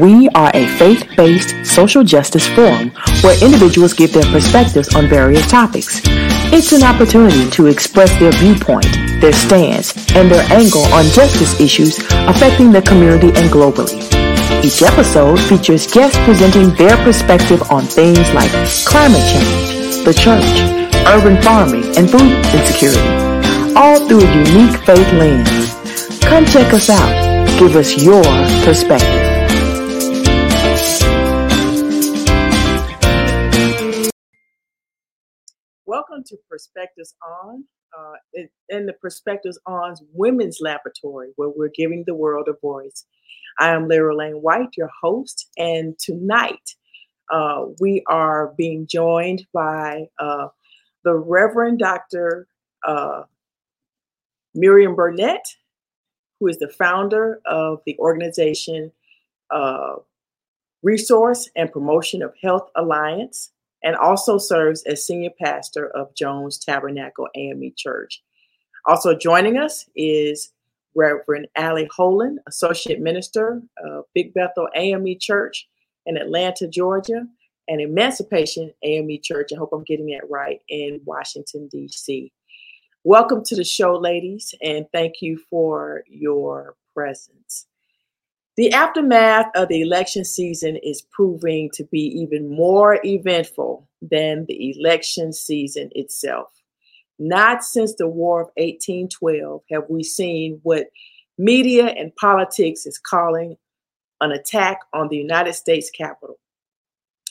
We are a faith based social justice forum where individuals give their perspectives on various topics. It's an opportunity to express their viewpoint, their stance, and their angle on justice issues affecting the community and globally. Each episode features guests presenting their perspective on things like climate change, the church, urban farming, and food insecurity, all through a unique faith lens. Come check us out. Give us your perspective. To Perspectives On, uh, in the Perspectives On's Women's Laboratory, where we're giving the world a voice. I am Lyra Lane White, your host, and tonight uh, we are being joined by uh, the Reverend Dr. Uh, Miriam Burnett, who is the founder of the organization uh, Resource and Promotion of Health Alliance, and also serves as senior pastor of Jones Tabernacle AME Church. Also joining us is Reverend Allie Holan, Associate Minister of Big Bethel AME Church in Atlanta, Georgia, and Emancipation AME Church, I hope I'm getting that right, in Washington, D.C. Welcome to the show, ladies, and thank you for your presence. The aftermath of the election season is proving to be even more eventful than the election season itself. Not since the War of 1812 have we seen what media and politics is calling an attack on the United States Capitol.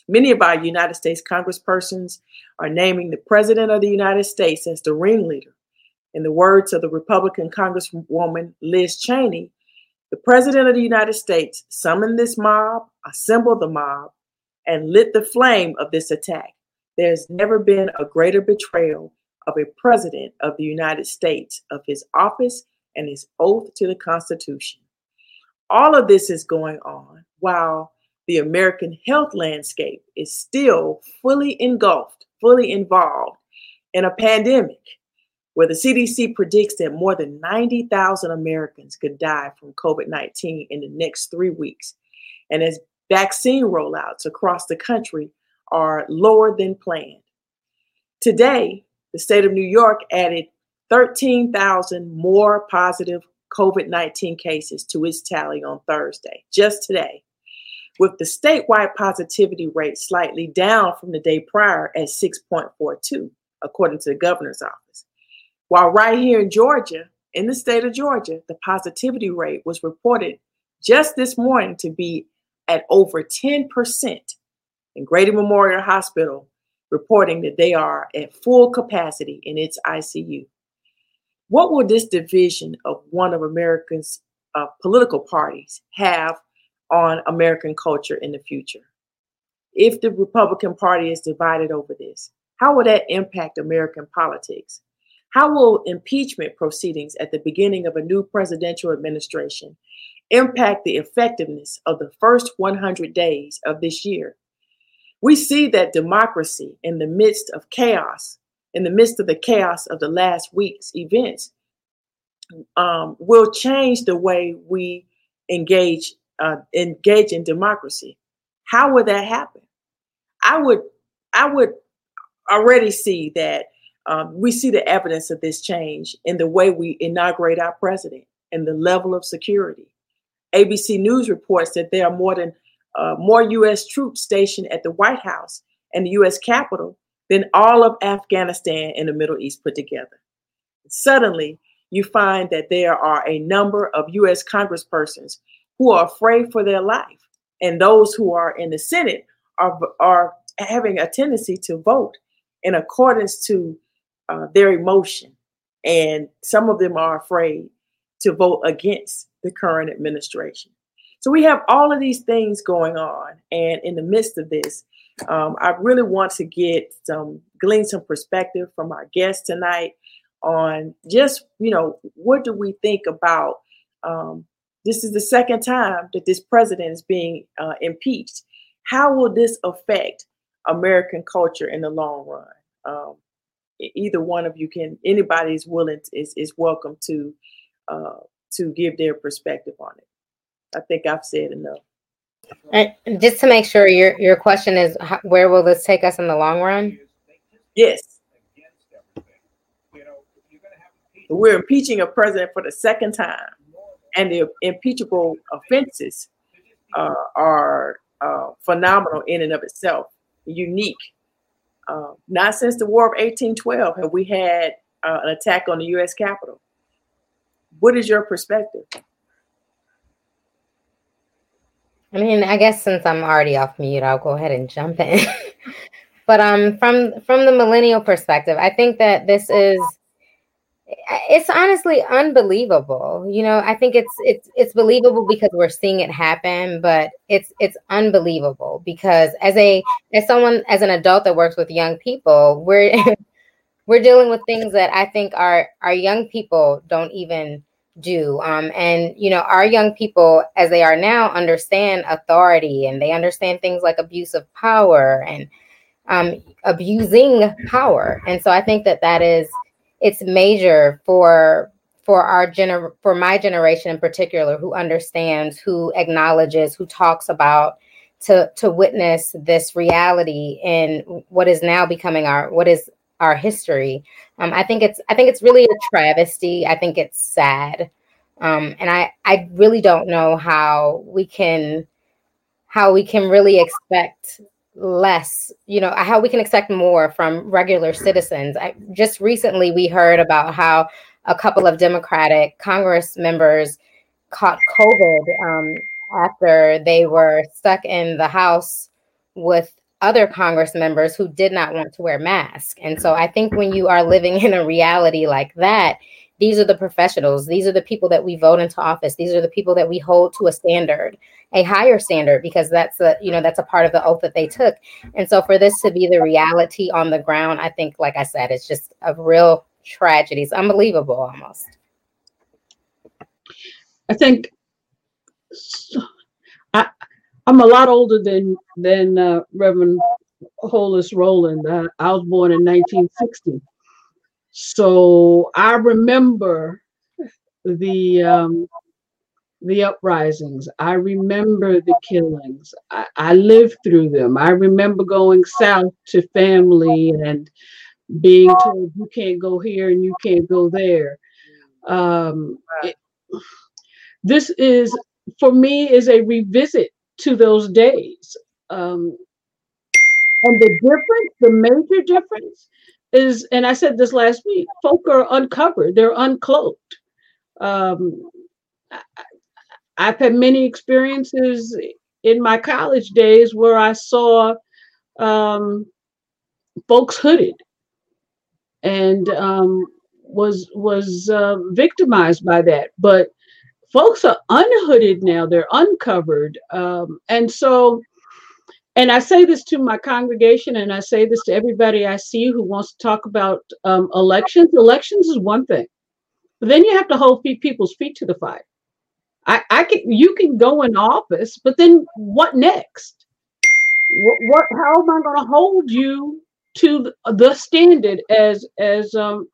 Many of our United States congresspersons are naming the President of the United States as the ringleader. In the words of the Republican Congresswoman Liz Cheney, the President of the United States summoned this mob, assembled the mob, and lit the flame of this attack. There's never been a greater betrayal of a President of the United States of his office and his oath to the Constitution. All of this is going on while the American health landscape is still fully engulfed, fully involved in a pandemic where the CDC predicts that more than 90,000 Americans could die from COVID 19 in the next three weeks. And as vaccine rollouts across the country are lower than planned. Today, the state of New York added 13,000 more positive COVID 19 cases to its tally on Thursday, just today with the statewide positivity rate slightly down from the day prior at 6.42, according to the governor's office. While right here in Georgia, in the state of Georgia, the positivity rate was reported just this morning to be at over 10%. In Grady Memorial Hospital, reporting that they are at full capacity in its ICU. What will this division of one of America's uh, political parties have on American culture in the future. If the Republican Party is divided over this, how will that impact American politics? How will impeachment proceedings at the beginning of a new presidential administration impact the effectiveness of the first 100 days of this year? We see that democracy in the midst of chaos, in the midst of the chaos of the last week's events, um, will change the way we engage uh, engage in democracy. How would that happen? I would, I would already see that um, we see the evidence of this change in the way we inaugurate our president and the level of security. ABC News reports that there are more than uh, more U.S. troops stationed at the White House and the U.S. Capitol than all of Afghanistan and the Middle East put together. Suddenly, you find that there are a number of U.S. congresspersons who are afraid for their life. And those who are in the Senate are, are having a tendency to vote in accordance to uh, their emotion. And some of them are afraid to vote against the current administration. So we have all of these things going on. And in the midst of this, um, I really want to get some, glean some perspective from our guests tonight on just, you know, what do we think about um, this is the second time that this president is being uh, impeached. How will this affect American culture in the long run? Um, either one of you can, anybody is willing to, is is welcome to uh, to give their perspective on it. I think I've said enough. And just to make sure, your your question is, where will this take us in the long run? Yes. We're impeaching a president for the second time, and the impeachable offenses uh, are uh, phenomenal in and of itself, unique. Uh, not since the War of 1812 have we had uh, an attack on the U.S. Capitol. What is your perspective? I mean, I guess since I'm already off mute, I'll go ahead and jump in. but um, from from the millennial perspective, I think that this is it's honestly unbelievable. You know, I think it's it's it's believable because we're seeing it happen, but it's it's unbelievable because as a as someone as an adult that works with young people, we're we're dealing with things that I think our our young people don't even do. Um, and you know, our young people, as they are now, understand authority and they understand things like abuse of power and um, abusing power. And so I think that that is it's major for for our gener for my generation in particular, who understands, who acknowledges, who talks about to to witness this reality in what is now becoming our what is our history. Um, I think it's I think it's really a travesty. I think it's sad, um, and I I really don't know how we can how we can really expect less you know how we can expect more from regular citizens I, just recently we heard about how a couple of democratic congress members caught covid um, after they were stuck in the house with other Congress members who did not want to wear masks. And so I think when you are living in a reality like that, these are the professionals. These are the people that we vote into office. These are the people that we hold to a standard, a higher standard, because that's a you know that's a part of the oath that they took. And so for this to be the reality on the ground, I think, like I said, it's just a real tragedy. It's unbelievable almost. I think I I'm a lot older than than uh, Reverend Hollis Rowland. Uh, I was born in 1960, so I remember the um, the uprisings. I remember the killings. I, I lived through them. I remember going south to family and being told you can't go here and you can't go there. Um, it, this is for me is a revisit to those days. Um, and the difference, the major difference is, and I said this last week, folk are uncovered, they're uncloaked. Um, I, I've had many experiences in my college days where I saw um, folks hooded and um, was was uh, victimized by that. But folks are unhooded now they're uncovered um, and so and i say this to my congregation and i say this to everybody i see who wants to talk about um, elections. Elections is one thing but then you have to hold people's feet to the fire. I, I can you can go in office but then what next? What, what how am i going to hold you to the standard as as um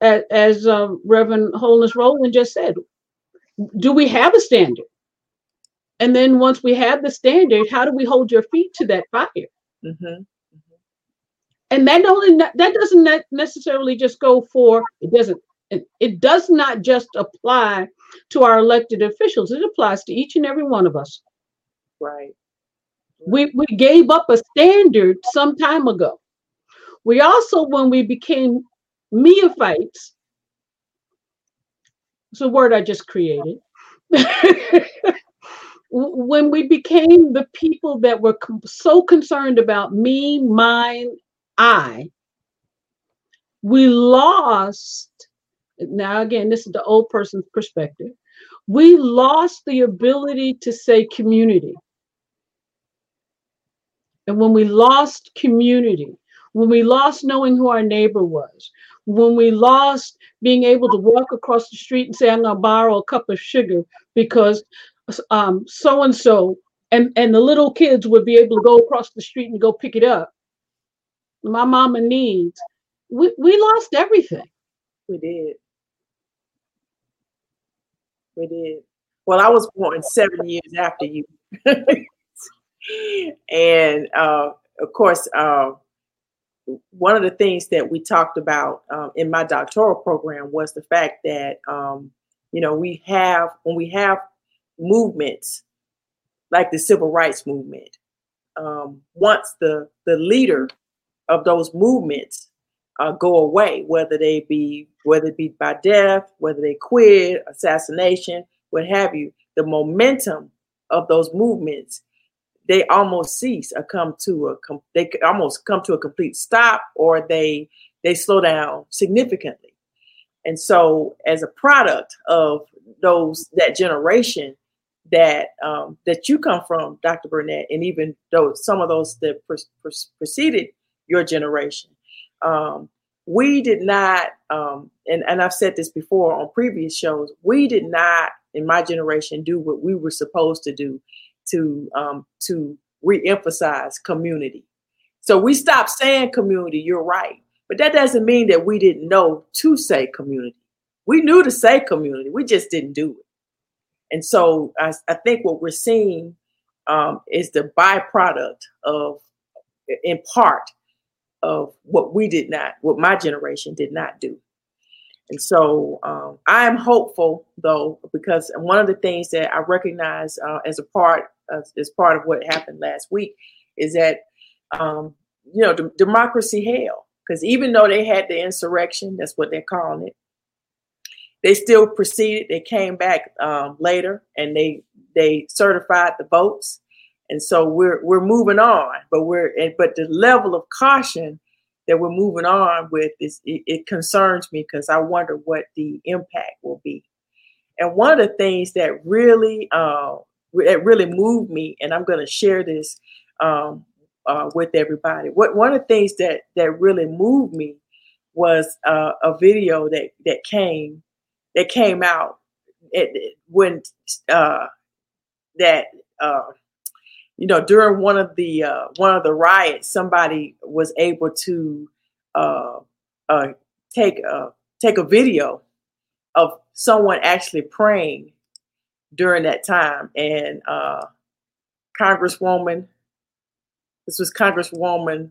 as, as um, Reverend Holness Rowland just said, do we have a standard? And then once we have the standard, how do we hold your feet to that fire? Mm-hmm. Mm-hmm. And that only that doesn't necessarily just go for it doesn't it, it does not just apply to our elected officials. It applies to each and every one of us. Right. We we gave up a standard some time ago. We also, when we became neophytes, it's a word I just created. when we became the people that were com- so concerned about me, mine, I, we lost. Now, again, this is the old person's perspective. We lost the ability to say community. And when we lost community, when we lost knowing who our neighbor was, when we lost being able to walk across the street and say, I'm going to borrow a cup of sugar because um, so and so, and and the little kids would be able to go across the street and go pick it up. My mama needs. We we lost everything. We did. We did. Well, I was born seven years after you. and uh, of course, uh, one of the things that we talked about um, in my doctoral program was the fact that um, you know we have when we have movements like the civil rights movement. Um, once the the leader of those movements uh, go away whether they be whether it be by death whether they quit assassination what have you the momentum of those movements they almost cease or come to a they almost come to a complete stop or they they slow down significantly. And so as a product of those that generation that um, that you come from dr burnett and even though some of those that pre- pre- preceded your generation um, we did not um, and, and i've said this before on previous shows we did not in my generation do what we were supposed to do to um, to reemphasize community. So we stopped saying community. You're right, but that doesn't mean that we didn't know to say community. We knew to say community. We just didn't do it. And so I, I think what we're seeing um, is the byproduct of, in part, of what we did not, what my generation did not do. And so um, I am hopeful, though, because one of the things that I recognize uh, as a part of, as part of what happened last week is that um, you know d- democracy held because even though they had the insurrection, that's what they're calling it, they still proceeded. They came back um, later and they they certified the votes, and so we're we're moving on. But we're but the level of caution that we're moving on with is it, it concerns me because I wonder what the impact will be. And one of the things that really uh, it really moved me, and I'm going to share this um, uh, with everybody. What one of the things that that really moved me was uh, a video that that came that came out at, when uh, that uh, you know, during one of the uh, one of the riots, somebody was able to uh, uh, take a take a video of someone actually praying during that time, and uh, Congresswoman, this was Congresswoman,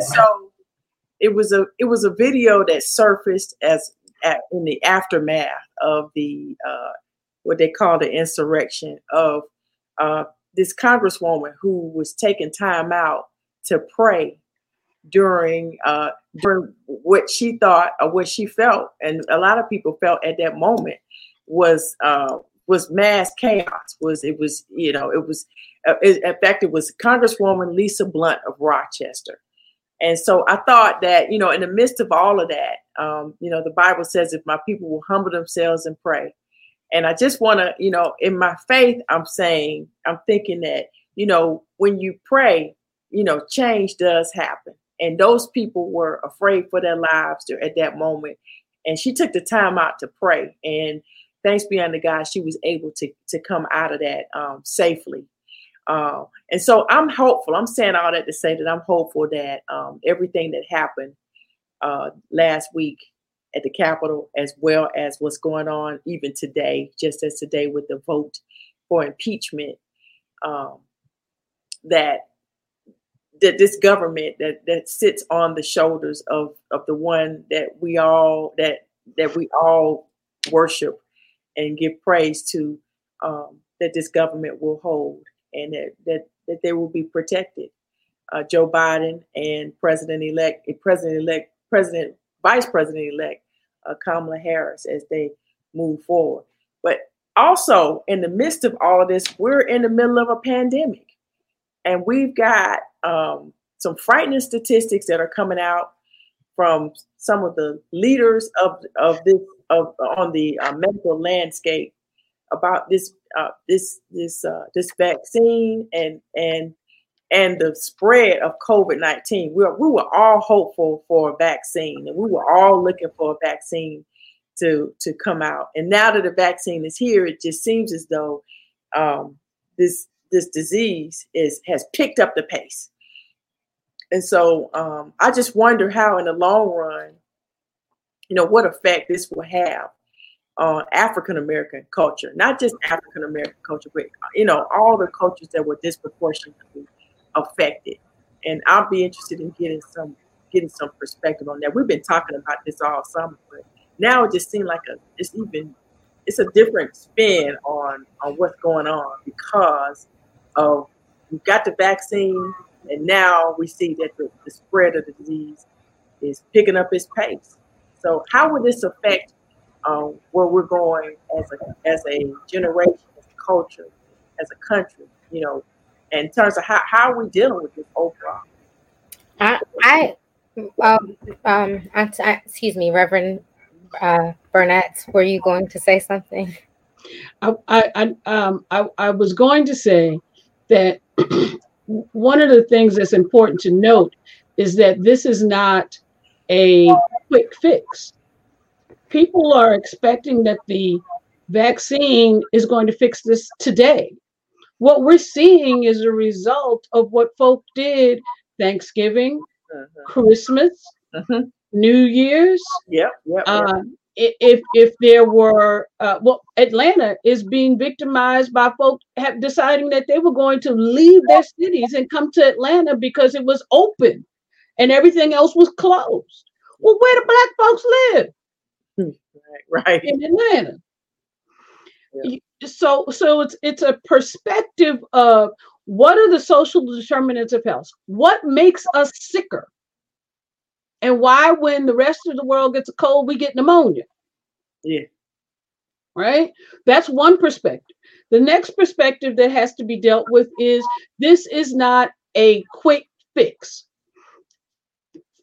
So it was a it was a video that surfaced as at, in the aftermath of the uh, what they call the insurrection of uh, this congresswoman who was taking time out to pray during uh, during what she thought or what she felt, and a lot of people felt at that moment was uh, was mass chaos. Was it was you know it was uh, in fact it was Congresswoman Lisa Blunt of Rochester, and so I thought that you know in the midst of all of that, um, you know the Bible says if my people will humble themselves and pray, and I just want to you know in my faith I'm saying I'm thinking that you know when you pray, you know change does happen and those people were afraid for their lives at that moment. And she took the time out to pray. And thanks be unto God, she was able to, to come out of that um, safely. Uh, and so I'm hopeful. I'm saying all that to say that I'm hopeful that um, everything that happened uh, last week at the Capitol, as well as what's going on even today, just as today with the vote for impeachment, um, that that this government that that sits on the shoulders of of the one that we all that that we all worship and give praise to um, that this government will hold and that that, that they will be protected. Uh, Joe Biden and President elect President elect President Vice President elect uh, Kamala Harris as they move forward. But also in the midst of all of this, we're in the middle of a pandemic. And we've got um, some frightening statistics that are coming out from some of the leaders of of this of on the uh, medical landscape about this uh, this this uh, this vaccine and and and the spread of COVID nineteen. We were, we were all hopeful for a vaccine, and we were all looking for a vaccine to to come out. And now that the vaccine is here, it just seems as though um, this this disease is has picked up the pace. And so um, I just wonder how, in the long run, you know, what effect this will have on African American culture, not just African American culture, but you know, all the cultures that were disproportionately affected. And I'll be interested in getting some getting some perspective on that. We've been talking about this all summer, but now it just seems like a it's even it's a different spin on on what's going on because of we've got the vaccine and now we see that the, the spread of the disease is picking up its pace. So how will this affect um, where we're going as a as a generation, as a culture, as a country? You know, in terms of how, how are we dealing with this overall? I, I um, um, I, I, excuse me, Reverend uh, Burnett, were you going to say something? I, I, um, I, I was going to say that one of the things that's important to note is that this is not a quick fix. People are expecting that the vaccine is going to fix this today. What we're seeing is a result of what folk did Thanksgiving, uh-huh. Christmas, uh-huh. New Year's. Yeah. yep, yep. Uh, if if there were uh, well atlanta is being victimized by folks have deciding that they were going to leave their cities and come to atlanta because it was open and everything else was closed. Well where do black folks live? Right, right. in atlanta. Yeah. so so it's it's a perspective of what are the social determinants of health? What makes us sicker? And why when the rest of the world gets a cold we get pneumonia? Yeah. Right? That's one perspective. The next perspective that has to be dealt with is this is not a quick fix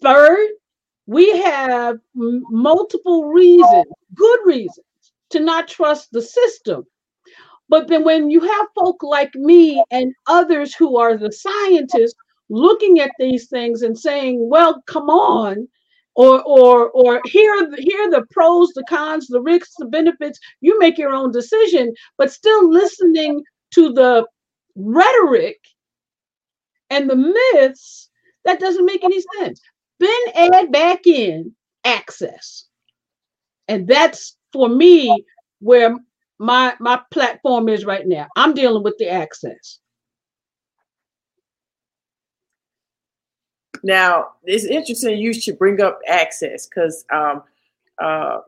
third we have multiple reasons good reasons to not trust the system but then when you have folk like me and others who are the scientists looking at these things and saying, well, come on, or or or here here the pros, the cons, the risks, the benefits. You make your own decision, but still listening to the rhetoric and the myths that doesn't make any sense. Then add back in access, and that's for me where my my platform is right now. I'm dealing with the access. Now, it's interesting you should bring up access because um, uh,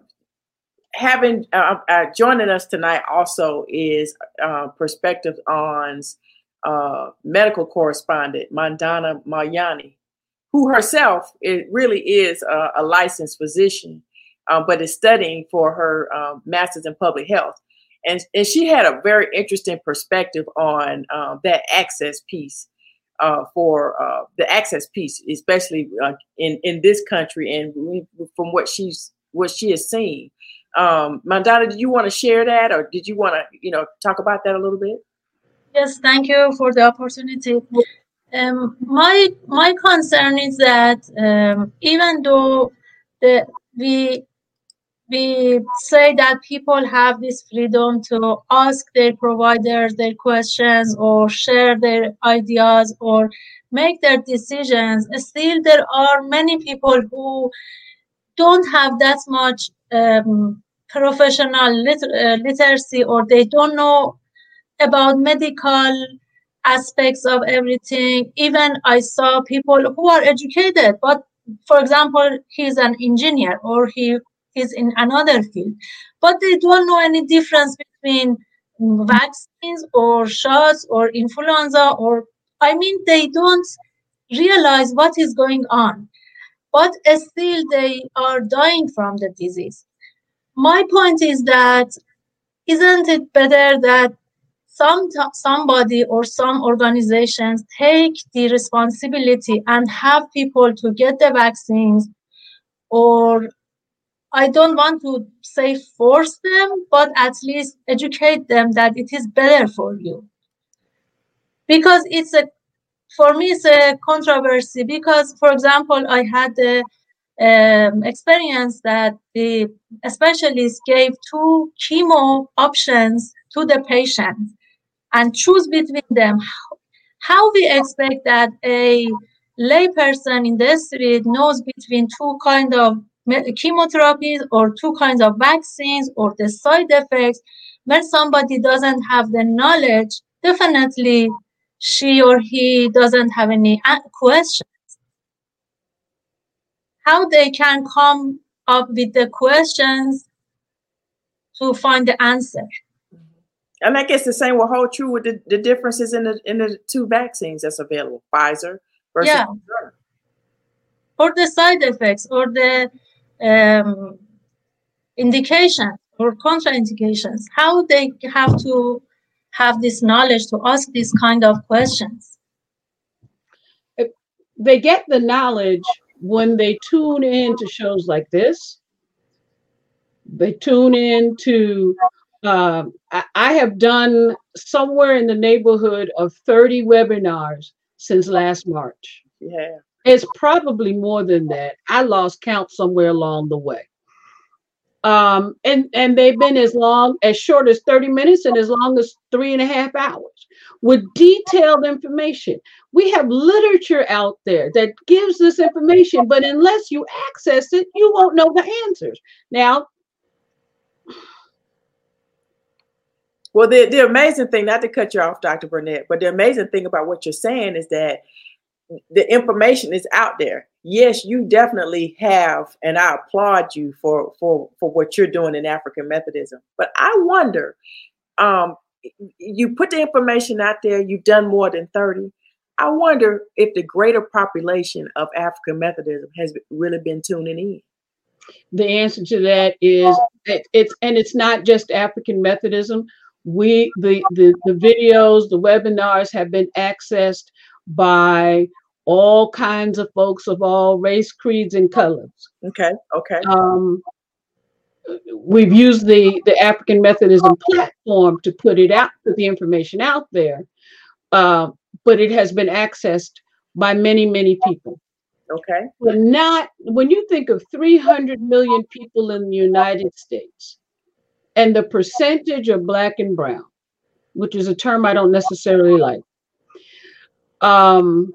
having uh, uh, joining us tonight also is uh, perspective on uh, medical correspondent Mandana Mayani, who herself it really is a, a licensed physician, uh, but is studying for her um, master's in public health. And, and she had a very interesting perspective on um, that access piece uh, for uh, the access piece, especially uh, in in this country, and from what she's what she has seen. Um, Mandana, did you want to share that, or did you want to you know talk about that a little bit? Yes, thank you for the opportunity. Um, my my concern is that um, even though the we we say that people have this freedom to ask their providers their questions or share their ideas or make their decisions still there are many people who don't have that much um, professional liter- uh, literacy or they don't know about medical aspects of everything. Even i saw people who are educated but for example he's an engineer or he is in another field. But they don't know any difference between vaccines or shots or influenza or i mean they don't realize what is going on. But still they are dying from the disease. My point is that isn't it better that some somebody or some organizations take the responsibility and have people to get the vaccines or I don't want to say force them, but at least educate them that it is better for you. Because it's a, for me, it's a controversy. Because, for example, I had the um, experience that the specialist gave two chemo options to the patient and choose between them. How we expect that a layperson in the street knows between two kind of chemotherapies or two kinds of vaccines or the side effects when somebody doesn't have the knowledge definitely she or he doesn't have any uh, questions how they can come up with the questions to find the answer and I guess the same will hold true with the, the differences in the in the two vaccines that's available, Pfizer versus yeah. Or the side effects or the um, indications or contraindications, how they have to have this knowledge to ask these kind of questions. They get the knowledge when they tune in to shows like this. They tune in to, um, I, I have done somewhere in the neighborhood of 30 webinars since last March. Yeah. It's probably more than that. I lost count somewhere along the way. Um, and and they've been as long as short as 30 minutes and as long as three and a half hours with detailed information. We have literature out there that gives this information, but unless you access it, you won't know the answers. Now, well, the, the amazing thing, not to cut you off, Dr. Burnett, but the amazing thing about what you're saying is that the information is out there. Yes, you definitely have, and I applaud you for for for what you're doing in African Methodism. But I wonder, um, you put the information out there. You've done more than thirty. I wonder if the greater population of African Methodism has really been tuning in. The answer to that is it, it's and it's not just African Methodism. We the the the videos, the webinars have been accessed by all kinds of folks of all race, creeds, and colors. Okay. Okay. Um, we've used the the African Methodism platform to put it out, put the information out there, uh, but it has been accessed by many, many people. Okay. But not when you think of 300 million people in the United States and the percentage of black and brown, which is a term I don't necessarily like um,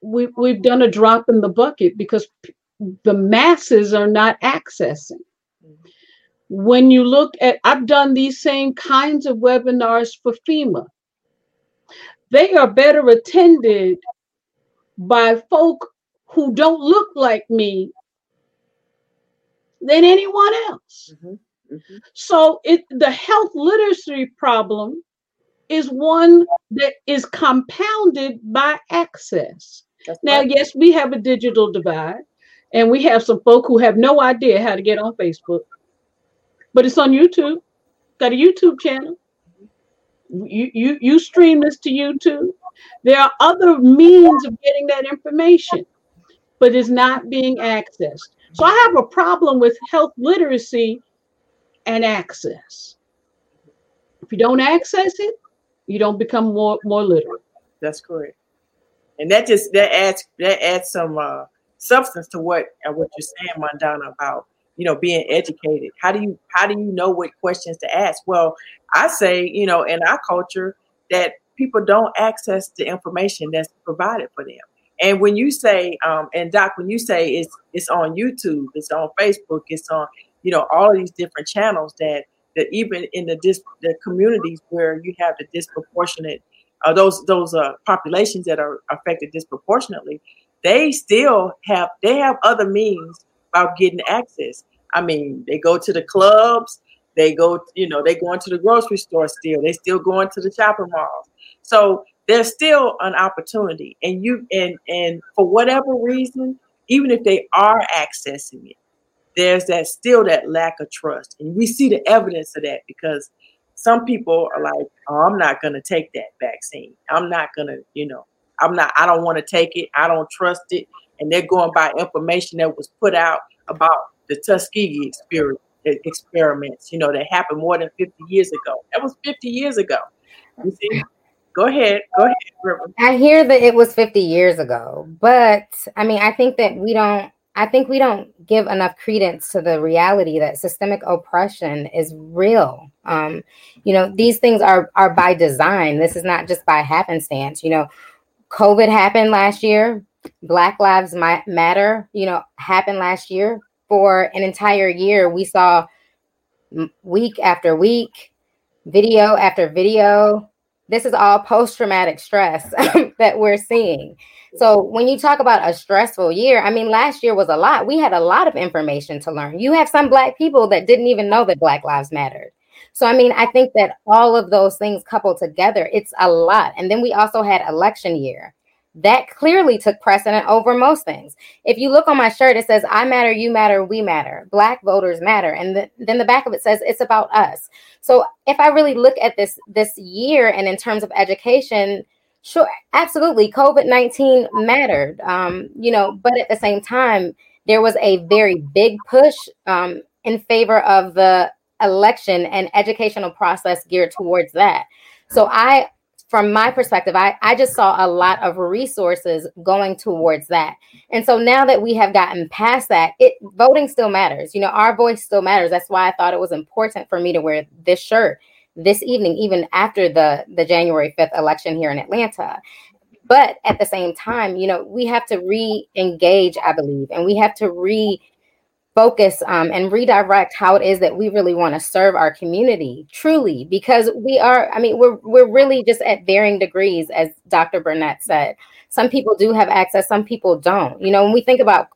we, we've done a drop in the bucket because the masses are not accessing. When you look at, I've done these same kinds of webinars for FEMA. They are better attended by folk who don't look like me than anyone else. Mm-hmm. Mm-hmm. So it the health literacy problem is one that is compounded by access. That's now, right. yes, we have a digital divide, and we have some folk who have no idea how to get on Facebook, but it's on YouTube. Got a YouTube channel. You you you stream this to YouTube. There are other means of getting that information, but it's not being accessed. So I have a problem with health literacy and access. If you don't access it, you don't become more more literate. That's correct. And that just that adds that adds some uh, substance to what uh, what you're saying, Mandana, about you know being educated. How do you how do you know what questions to ask? Well, I say you know in our culture that people don't access the information that's provided for them. And when you say, um, and Doc, when you say it's it's on YouTube, it's on Facebook, it's on you know all of these different channels that that even in the dis- the communities where you have the disproportionate uh, those those uh, populations that are affected disproportionately, they still have they have other means of getting access. I mean, they go to the clubs, they go, you know, they go into the grocery store still, they still go into the shopping malls. So there's still an opportunity, and you and and for whatever reason, even if they are accessing it, there's that still that lack of trust. And we see the evidence of that because some people are like, oh, I'm not going to take that vaccine. I'm not going to, you know, I'm not, I don't want to take it. I don't trust it. and they're going by information that was put out about the Tuskegee experience, experiments, you know, that happened more than 50 years ago. That was 50 years ago. You see? Go ahead. Go ahead, River. I hear that it was 50 years ago, but I mean, I think that we don't I think we don't give enough credence to the reality that systemic oppression is real. Um, you know, these things are are by design. This is not just by happenstance. You know, COVID happened last year. Black Lives Matter, you know, happened last year. For an entire year, we saw week after week, video after video. This is all post traumatic stress that we're seeing. So when you talk about a stressful year, I mean, last year was a lot. We had a lot of information to learn. You have some Black people that didn't even know that Black Lives Mattered. So, I mean, I think that all of those things coupled together, it's a lot. And then we also had election year. That clearly took precedent over most things. If you look on my shirt, it says, I matter, you matter, we matter. Black voters matter. And the, then the back of it says, it's about us. So if I really look at this this year and in terms of education, Sure, absolutely. COVID 19 mattered, um, you know, but at the same time, there was a very big push um, in favor of the election and educational process geared towards that. So, I, from my perspective, I, I just saw a lot of resources going towards that. And so now that we have gotten past that, it voting still matters. You know, our voice still matters. That's why I thought it was important for me to wear this shirt this evening, even after the, the January 5th election here in Atlanta. But at the same time, you know, we have to re engage, I believe, and we have to re focus um, and redirect how it is that we really want to serve our community truly because we are i mean we're we're really just at varying degrees as dr burnett said. Some people do have access some people don't. You know when we think about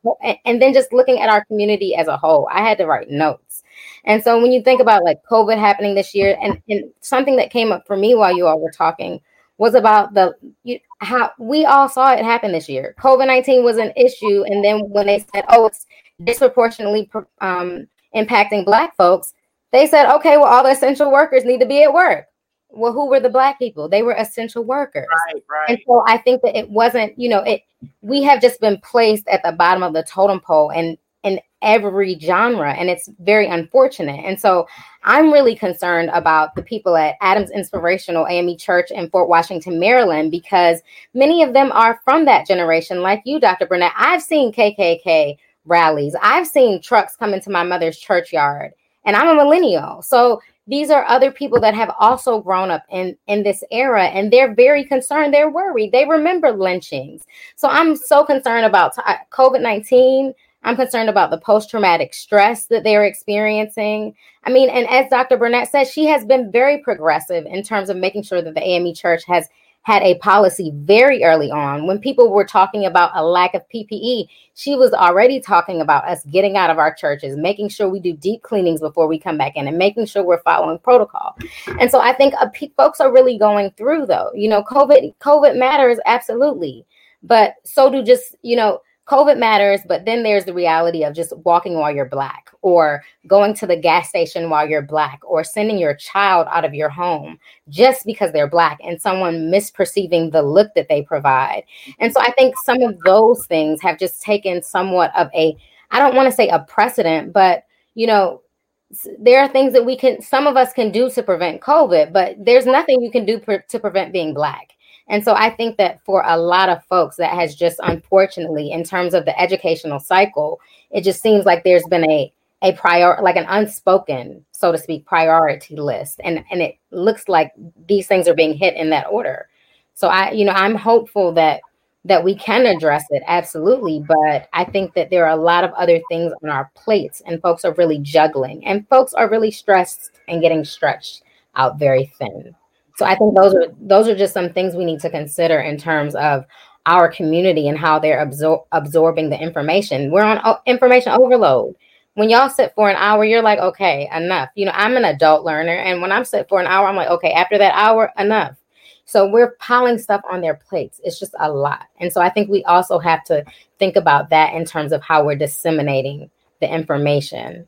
and then just looking at our community as a whole i had to write notes. And so when you think about like COVID happening this year, and, and something that came up for me while you all were talking was about the you, how we all saw it happen this year. COVID nineteen was an issue, and then when they said, "Oh, it's disproportionately um, impacting Black folks," they said, "Okay, well, all the essential workers need to be at work." Well, who were the Black people? They were essential workers, right? Right. And so I think that it wasn't, you know, it. We have just been placed at the bottom of the totem pole, and in every genre and it's very unfortunate. And so i'm really concerned about the people at adams inspirational ame church in fort washington maryland because many of them are from that generation. Like you dr burnett i've seen kkk rallies. I've seen trucks come into my mother's churchyard and i'm a millennial. So these are other people that have also grown up in in this era and they're very concerned they're worried they remember lynchings. So i'm so concerned about uh, t- covid-19 I'm concerned about the post traumatic stress that they're experiencing. I mean, and as Dr. Burnett said, she has been very progressive in terms of making sure that the AME Church has had a policy very early on. When people were talking about a lack of PPE, she was already talking about us getting out of our churches, making sure we do deep cleanings before we come back in, and making sure we're following protocol. And so I think uh, folks are really going through, though. You know, COVID COVID matters absolutely, but so do just you know COVID matters, but then there's the reality of just walking while you're black, or going to the gas station while you're black, or sending your child out of your home just because they're black and someone misperceiving the look that they provide. And so I think some of those things have just taken somewhat of a, I don't want to say a precedent, but you know, there are things that we can, some of us can do to prevent COVID, but there's nothing you can do to prevent being black. And so I think that for a lot of folks, that has just unfortunately, in terms of the educational cycle, it just seems like there's been a a prior like an unspoken, so to speak, priority list. And and it looks like these things are being hit in that order. So I, you know, I'm hopeful that that we can address it absolutely but i think that there are a lot of other things on our plates and folks are really juggling and folks are really stressed and getting stretched out very thin so I think those are those are just some things we need to consider in terms of our community and how they're absor- absorbing the information. We're on o- information overload. When y'all sit for an hour, you're like, okay, enough. You know, I'm an adult learner, and when I'm sit for an hour, I'm like, okay, after that hour, enough. So we're piling stuff on their plates. It's just a lot. And so I think we also have to think about that in terms of how we're disseminating the information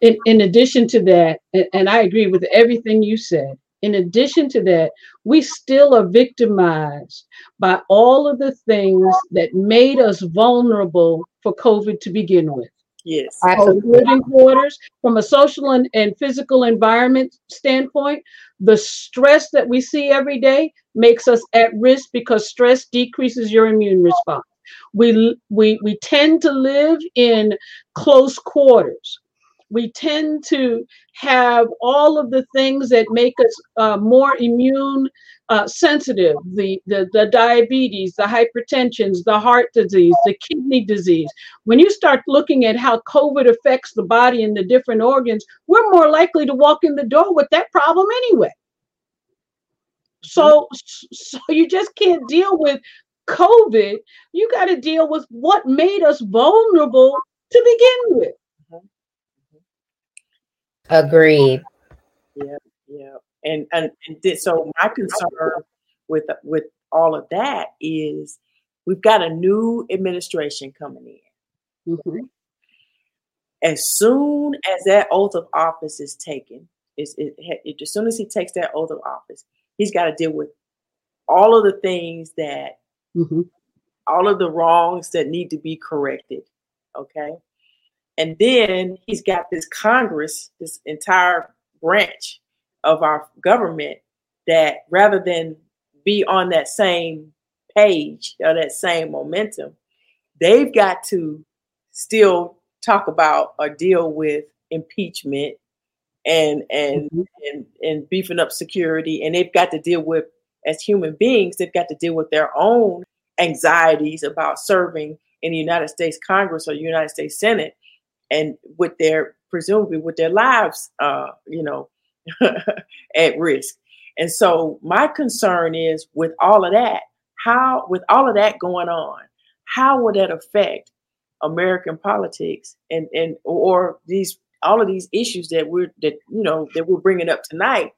in, in addition to that, and, and I agree with everything you said, in addition to that, we still are victimized by all of the things that made us vulnerable for COVID to begin with. Yes. Living quarters, from a social and, and physical environment standpoint, the stress that we see every day makes us at risk because stress decreases your immune response. We, we, we tend to live in close quarters we tend to have all of the things that make us uh, more immune uh, sensitive the, the, the diabetes, the hypertensions, the heart disease, the kidney disease. When you start looking at how COVID affects the body and the different organs, we're more likely to walk in the door with that problem anyway. So, so you just can't deal with COVID. You got to deal with what made us vulnerable to begin with. Agreed. Yeah, yeah. And and, and so my concern with with all of that is we've got a new administration coming in. Mm-hmm. As soon as that oath of office is taken, is it, it, as soon as he takes that oath of office, he's got to deal with all of the things that, mm-hmm. all of the wrongs that need to be corrected. Okay, and then he's got this Congress, this entire branch of our government that rather than be on that same page or that same momentum, they've got to still talk about or deal with impeachment and and mm-hmm. and and beefing up security and they've got to deal with as human beings they've got to deal with their own anxieties about serving in the United States Congress or the United States Senate and with their presumably with their lives, uh, you know, at risk. And so my concern is with all of that, how with all of that going on, how would that affect American politics and and or these all of these issues that we're that you know that we're bringing up tonight?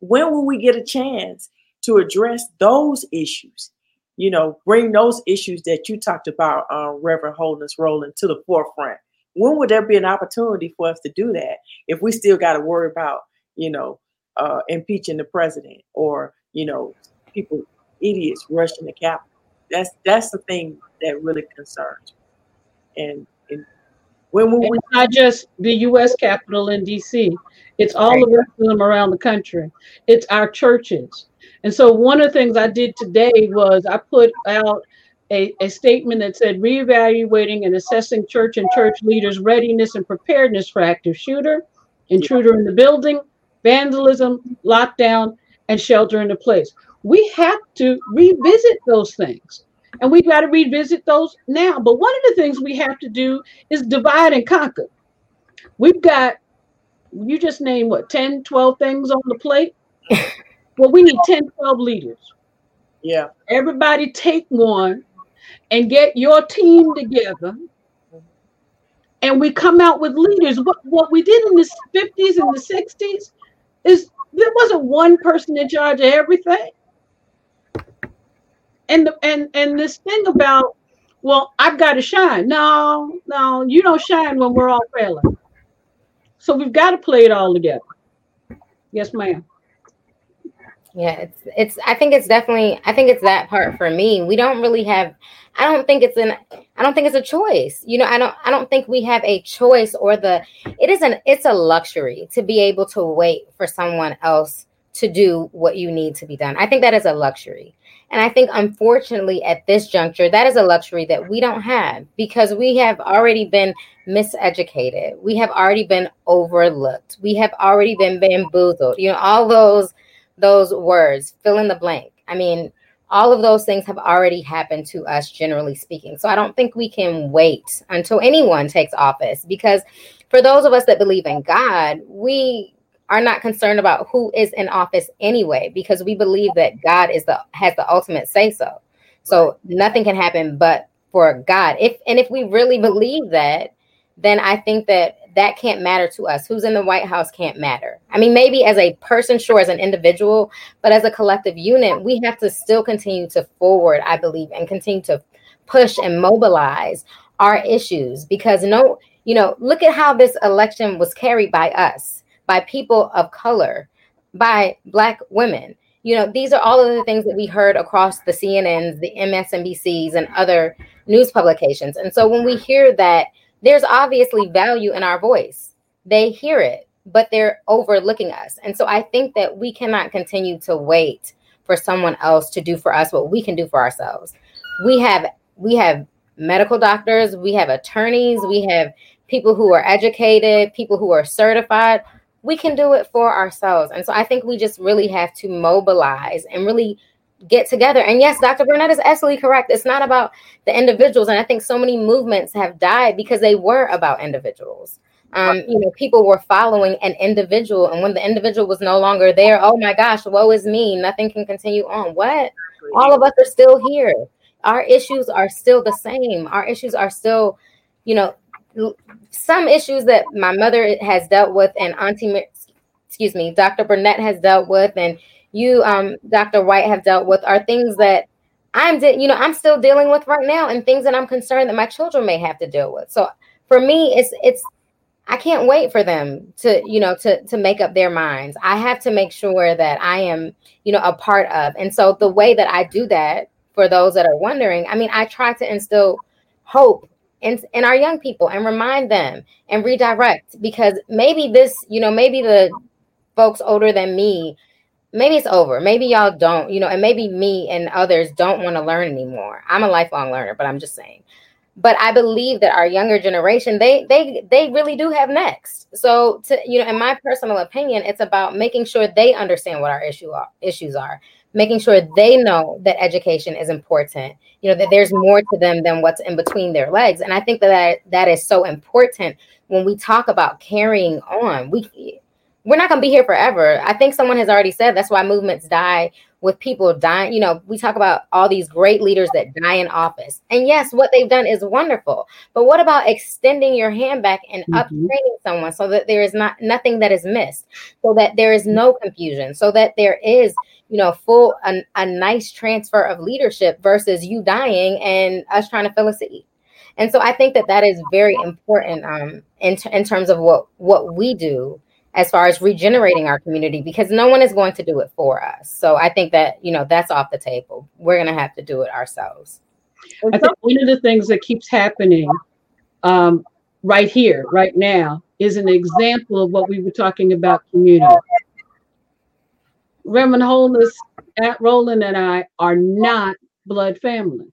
When will we get a chance to address those issues? You know, bring those issues that you talked about, uh, Reverend Holness Roland, to the forefront when would there be an opportunity for us to do that if we still got to worry about, you know, uh, impeaching the president or, you know, people, idiots rushing the Capitol? That's that's the thing that really concerns me. And, and when we, it's not just the U.S. Capitol in D.C. It's all the rest of them around the country. It's our churches. And so one of the things I did today was I put out a, a statement that said reevaluating and assessing church and church leaders' readiness and preparedness for active shooter, intruder in the building, vandalism, lockdown, and shelter in the place. We have to revisit those things. And we've got to revisit those now. But one of the things we have to do is divide and conquer. We've got, you just name what, 10, 12 things on the plate? well, we need 10, 12 leaders. Yeah. Everybody take one and get your team together and we come out with leaders. What, what we did in the 50s and the 60s is there wasn't one person in charge of everything. And the, and and this thing about, well, I've got to shine. No, no, you don't shine when we're all failing. So we've got to play it all together. Yes, ma'am. Yeah, it's it's I think it's definitely I think it's that part for me. We don't really have I don't think it's an I don't think it's a choice. You know, I don't I don't think we have a choice or the it is an it's a luxury to be able to wait for someone else to do what you need to be done. I think that is a luxury. And I think unfortunately at this juncture that is a luxury that we don't have because we have already been miseducated. We have already been overlooked. We have already been bamboozled. You know, all those those words, fill in the blank. I mean, all of those things have already happened to us, generally speaking. So I don't think we can wait until anyone takes office because for those of us that believe in God, we are not concerned about who is in office anyway because we believe that God is the has the ultimate say so. So nothing can happen but for God. If and if we really believe that, then I think that that can't matter to us. Who's in the White House can't matter. I mean, maybe as a person, sure, as an individual, but as a collective unit, we have to still continue to forward, I believe, and continue to push and mobilize our issues because no, you know, look at how this election was carried by us, by people of color. by Black women. You know, these are all of the things that we heard across the CNNs, the MSNBCs, and other news publications. And so when we hear that, there's obviously value in our voice. They hear it, but they're overlooking us. And so I think that we cannot continue to wait for someone else to do for us what we can do for ourselves. We have we have medical doctors, we have attorneys, we have people who are educated, people who are certified. We can do it for ourselves. And so I think we just really have to mobilize and really get together. And yes, Dr. Burnett is absolutely correct. It's not about the individuals. And I think so many movements have died because they were about individuals. Um, you know, people were following an individual, and when the individual was no longer there, oh my gosh, woe is me. Nothing can continue on. What? All of us are still here. Our issues are still the same. Our issues are still, you know, some issues that my mother has dealt with and auntie excuse me dr burnett has dealt with and you um dr white have dealt with are things that i'm de- you know i'm still dealing with right now and things that i'm concerned that my children may have to deal with. So for me it's it's i can't wait for them to you know to to make up their minds. I have to make sure that i am you know a part of. And so the way that i do that for those that are wondering i mean i try to instill hope in, in our young people and remind them and redirect because maybe this, you know, maybe the folks older than me, maybe it's over. Maybe y'all don't, you know, and maybe me and others don't want to learn anymore. I'm a lifelong learner, but I'm just saying. But I believe that our younger generation, they they they really do have next. So to you know, in my personal opinion, it's about making sure they understand what our issue are, issues are making sure they know that education is important you know that there's more to them than what's in between their legs and i think that that, that is so important when we talk about carrying on we we're not going to be here forever i think someone has already said that's why movements die with people dying you know we talk about all these great leaders that die in office and yes what they've done is wonderful but what about extending your hand back and mm-hmm. upgrading someone so that there is not nothing that is missed so that there is no confusion so that there is you know, full a, a nice transfer of leadership versus you dying and us trying to fill a seat. And so I think that that is very important um, in, t- in terms of what what we do as far as regenerating our community because no one is going to do it for us. So I think that you know that's off the table. We're going to have to do it ourselves. I think one of the things that keeps happening um, right here, right now, is an example of what we were talking about community. Reverend Holness, Aunt Roland, and I are not blood family.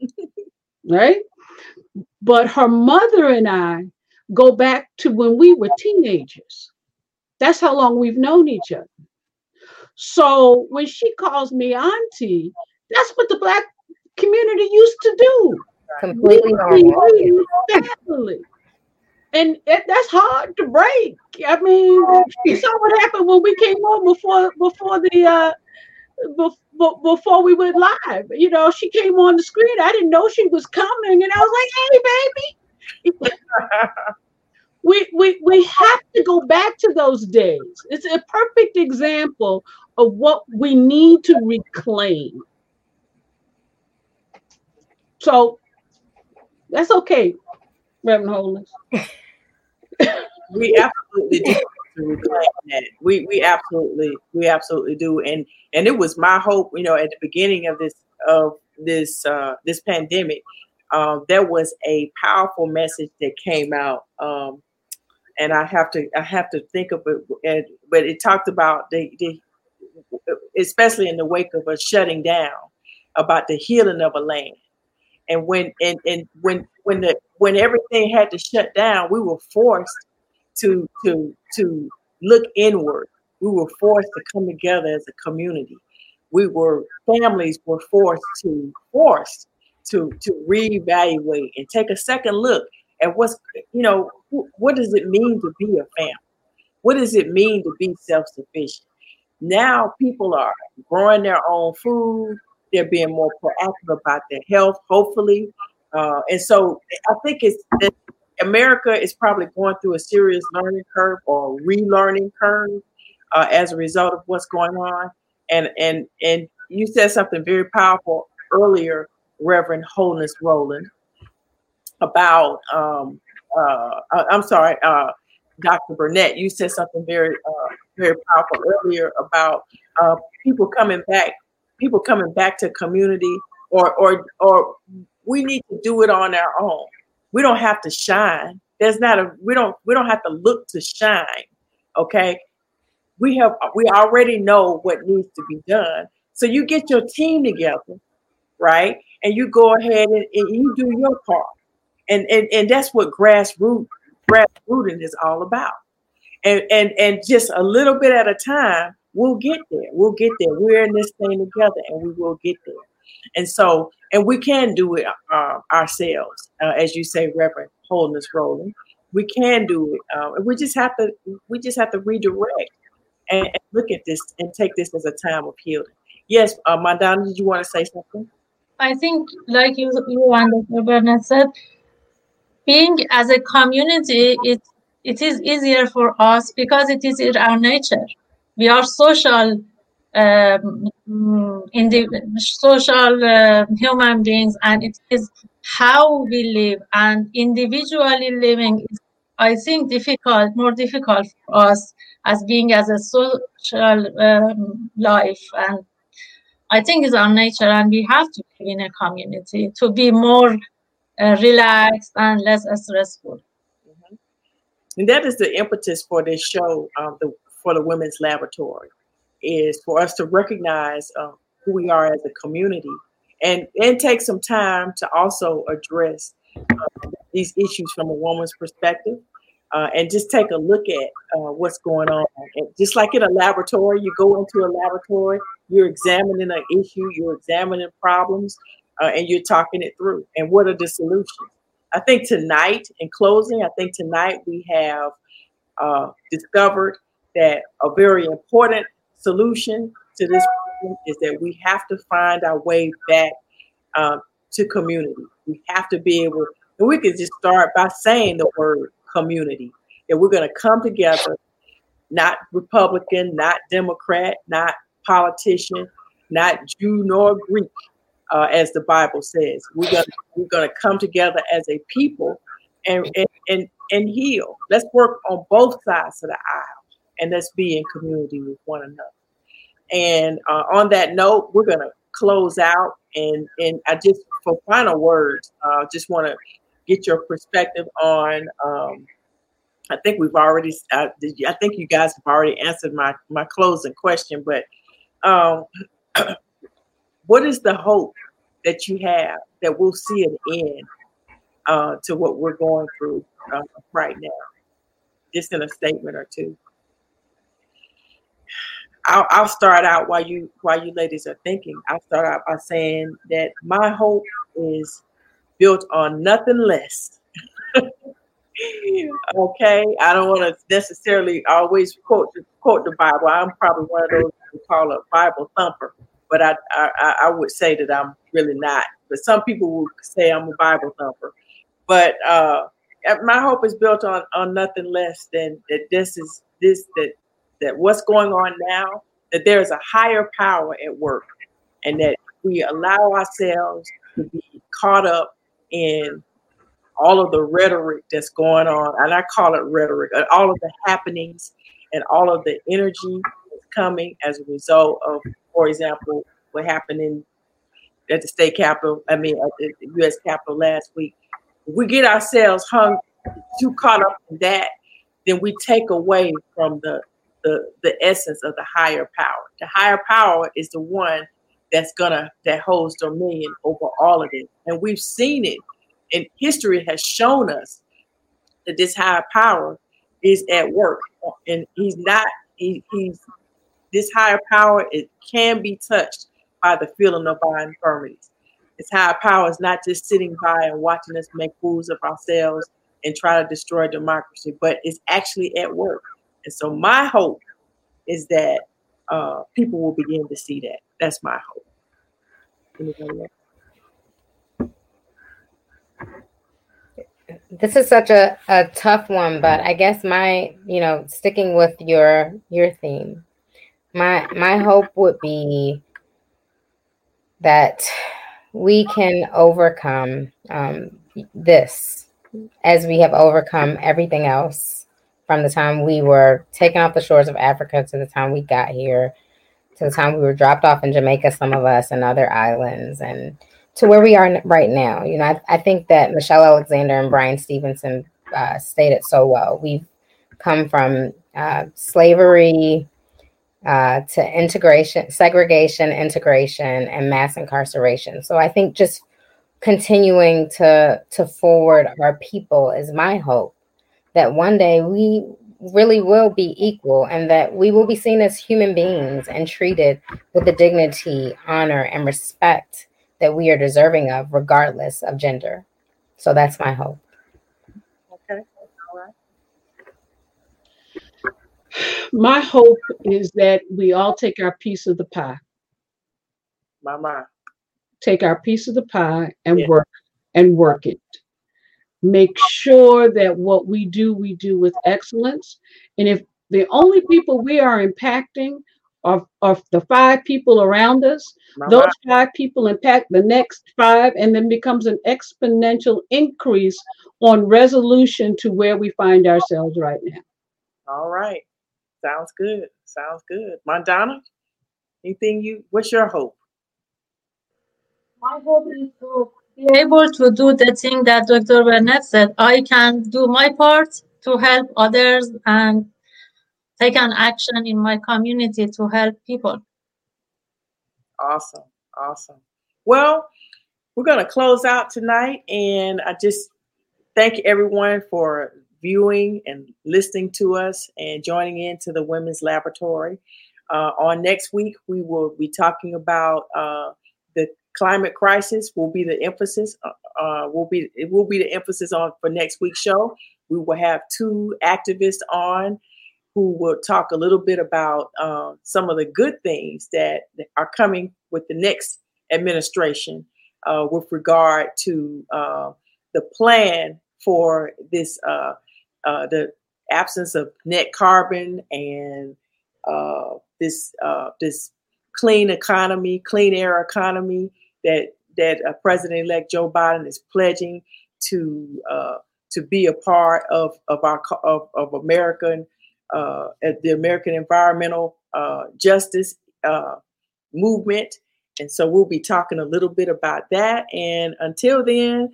right? But her mother and I go back to when we were teenagers. That's how long we've known each other. So when she calls me auntie, that's what the black community used to do. Completely normal. Family and it, that's hard to break. I mean, you saw what happened when we came on before before the uh before, before we went live. You know, she came on the screen. I didn't know she was coming, and I was like, "Hey, baby." we, we we have to go back to those days. It's a perfect example of what we need to reclaim. So that's okay, Reverend Holness. we absolutely do reclaim that. We we absolutely we absolutely do. And and it was my hope, you know, at the beginning of this of this uh this pandemic, um, there was a powerful message that came out. Um and I have to I have to think of it, but it talked about the, the especially in the wake of a shutting down about the healing of a land and when and, and when when the when everything had to shut down we were forced to to to look inward we were forced to come together as a community we were families were forced to forced to to reevaluate and take a second look at what's you know what does it mean to be a family what does it mean to be self-sufficient now people are growing their own food they're being more proactive about their health, hopefully. Uh, and so I think it's America is probably going through a serious learning curve or relearning curve uh, as a result of what's going on. And and and you said something very powerful earlier, Reverend Holness Roland, about um, uh, I'm sorry, uh, Dr. Burnett. You said something very uh, very powerful earlier about uh, people coming back, people coming back to community, or or or we need to do it on our own. We don't have to shine. There's not a we don't we don't have to look to shine. Okay, we have we already know what needs to be done. So you get your team together, right? And you go ahead and, and you do your part. And, and and that's what grassroots grassrooting is all about. And and and just a little bit at a time, we'll get there. We'll get there. We're in this thing together, and we will get there. And so, and we can do it uh, ourselves, uh, as you say, Reverend Holness Roland. We can do it. Uh, we just have to. We just have to redirect and, and, look at this and take this as a time of healing. Yes, uh, Mandana, did you want to say something? I think, like you, you and Dr. Bernard said, being as a community, it it is easier for us because it is in our nature. We are social, um, in the social uh, human beings, and it is how we live. And individually living is, I think, difficult, more difficult for us as being as a social um, life and I think it's our nature, and we have to live in a community to be more uh, relaxed and less stressful. Mm-hmm. And that is the impetus for this show, um, the, for the Women's Laboratory, is for us to recognize uh, who we are as a community, and and take some time to also address uh, these issues from a woman's perspective. Uh, and just take a look at uh, what's going on. And just like in a laboratory, you go into a laboratory you're examining an issue, you're examining problems, uh, and you're talking it through. And what are the solutions? I think tonight, in closing, I think tonight we have uh, discovered that a very important solution to this problem is that we have to find our way back um, to community. We have to be able, and we can just start by saying the word community. That we're going to come together, not Republican, not Democrat, not politician, not Jew nor Greek, uh, as the Bible says. We're gonna we're gonna come together as a people and and and, and heal. Let's work on both sides of the aisle, and let's be in community with one another. And uh, on that note, we're gonna close out. And and I just for final words, uh, just want to get your perspective on. Um, I think we've already. I, I think you guys have already answered my my closing question, but um, what is the hope that you have that we'll see an end uh, to what we're going through uh, right now? Just in a statement or two. I'll, I'll, start out while you while you ladies are thinking. I'll start out by saying that my hope is built on nothing less. okay, I don't want to necessarily always quote quote the Bible. I'm probably one of those who call a Bible thumper, but I, I I would say that I'm really not. But some people would say I'm a Bible thumper. But uh, my hope is built on on nothing less than that. This is this that that what's going on now. That there is a higher power at work, and that we allow ourselves to be caught up in all of the rhetoric that's going on, and I call it rhetoric, uh, all of the happenings and all of the energy coming as a result of, for example, what happened in at the state capitol, I mean, at the U.S. Capitol last week. We get ourselves hung too caught up in that, then we take away from the the the essence of the higher power. The higher power is the one that's gonna that holds dominion over all of it, and we've seen it and history has shown us that this higher power is at work, and he's not. He, he's this higher power. It can be touched by the feeling of our infirmities. This higher power is not just sitting by and watching us make fools of ourselves and try to destroy democracy, but it's actually at work. And so, my hope is that uh, people will begin to see that. That's my hope. This is such a, a tough one, but I guess my, you know, sticking with your your theme, my my hope would be that we can overcome um, this as we have overcome everything else from the time we were taken off the shores of Africa to the time we got here, to the time we were dropped off in Jamaica, some of us, and other islands, and to where we are right now. You know, I, I think that Michelle Alexander and Bryan Stevenson uh, stated so well. We've come from uh, slavery uh, to integration, segregation, integration, and mass incarceration. So I think just continuing to to forward our people is my hope that one day we really will be equal and that we will be seen as human beings and treated with the dignity, honor, and respect that we are deserving of, regardless of gender. So that's my hope. Okay. All right. My hope is that we all take our piece of the pie. My mind. Take our piece of the pie and Yeah. work and work it. Make sure that what we do, we do with excellence. And if the only people we are impacting are, are the five people around us, My those five people impact the next five and then becomes an exponential increase on resolution to where we find ourselves right now. All right. Sounds good. Sounds good. Mandana, anything you, what's your hope? My hope is to be able to do the thing that Dr. Burnett said. I can do my part to help others and take an action in my community to help people. Awesome. Awesome. Well, we're going to close out tonight. And I just thank everyone for viewing and listening to us and joining into the Women's Laboratory. Uh, on next week, we will be talking about uh, climate crisis. Will be the emphasis. Uh, uh, will be it will be the emphasis on for next week's show. We will have two activists on who will talk a little bit about uh, some of the good things that are coming with the next administration uh, with regard to uh, the plan for this uh, uh, the absence of net carbon and this this clean economy, clean air economy that that uh, President-elect Joe Biden is pledging to uh, to be a part of of our of, of American uh, the American environmental uh, justice uh, movement. And so we'll be talking a little bit about that. And until then,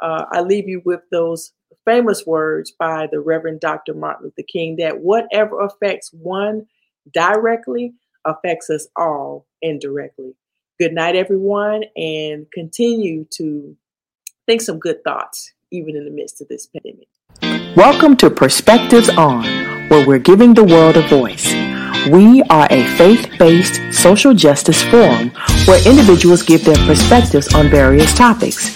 uh, I leave you with those famous words by the Reverend Dr. Martin Luther King that whatever affects one directly affects us all indirectly. Good night, everyone, and continue to think some good thoughts, even in the midst of this pandemic. Welcome to Perspectives On, where we're giving the world a voice. We are a faith based social justice forum where individuals give their perspectives on various topics.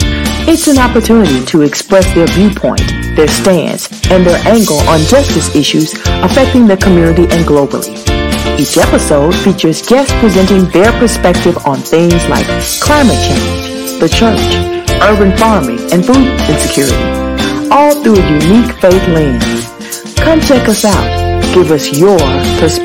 It's an opportunity to express their viewpoint, their stance, and their angle on justice issues affecting the community and globally. Each episode features guests presenting their perspective on things like climate change, the church, urban farming, and food insecurity, all through a unique faith lens. Come check us out. Give us your perspective.